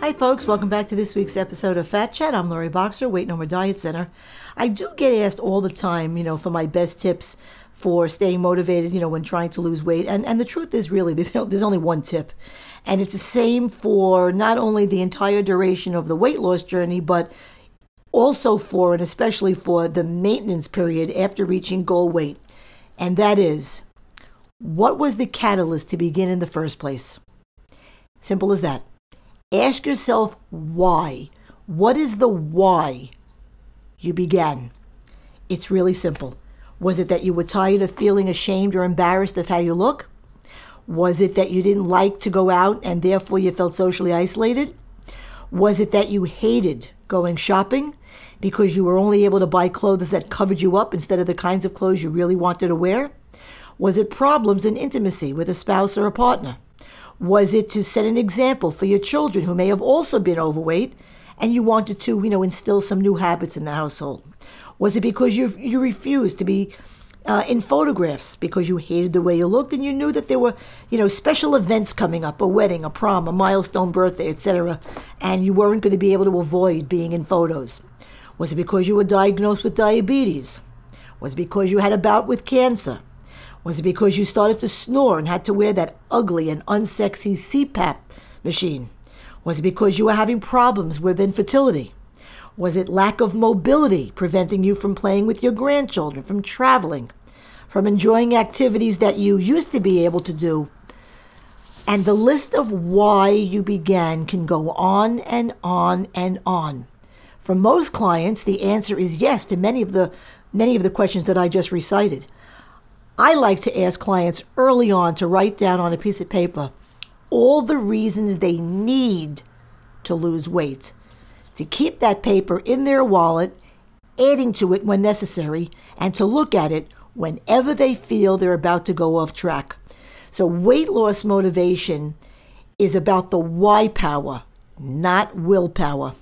Hi, folks. Welcome back to this week's episode of Fat Chat. I'm Lori Boxer, Weight No More Diet Center. I do get asked all the time, you know, for my best tips for staying motivated, you know, when trying to lose weight. And, and the truth is, really, there's, there's only one tip. And it's the same for not only the entire duration of the weight loss journey, but also for and especially for the maintenance period after reaching goal weight. And that is, what was the catalyst to begin in the first place? Simple as that. Ask yourself why. What is the why you began? It's really simple. Was it that you were tired of feeling ashamed or embarrassed of how you look? Was it that you didn't like to go out and therefore you felt socially isolated? Was it that you hated going shopping because you were only able to buy clothes that covered you up instead of the kinds of clothes you really wanted to wear? Was it problems in intimacy with a spouse or a partner? Was it to set an example for your children who may have also been overweight and you wanted to, you know, instill some new habits in the household? Was it because you you refused to be uh, in photographs because you hated the way you looked and you knew that there were, you know, special events coming up, a wedding, a prom, a milestone birthday, etc., and you weren't going to be able to avoid being in photos? Was it because you were diagnosed with diabetes? Was it because you had a bout with cancer? Was it because you started to snore and had to wear that ugly and unsexy CPAP machine? Was it because you were having problems with infertility? Was it lack of mobility preventing you from playing with your grandchildren, from traveling, from enjoying activities that you used to be able to do? And the list of why you began can go on and on and on. For most clients, the answer is yes to many of the many of the questions that I just recited. I like to ask clients early on to write down on a piece of paper all the reasons they need to lose weight, to keep that paper in their wallet, adding to it when necessary, and to look at it whenever they feel they're about to go off track. So, weight loss motivation is about the why power, not willpower.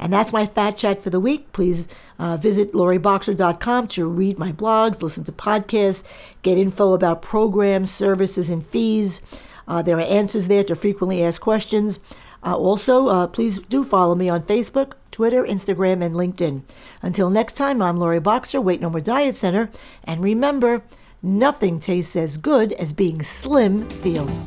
And that's my fat chat for the week. Please uh, visit loriboxer.com to read my blogs, listen to podcasts, get info about programs, services, and fees. Uh, there are answers there to frequently asked questions. Uh, also, uh, please do follow me on Facebook, Twitter, Instagram, and LinkedIn. Until next time, I'm Lori Boxer, Weight No More Diet Center. And remember, nothing tastes as good as being slim feels.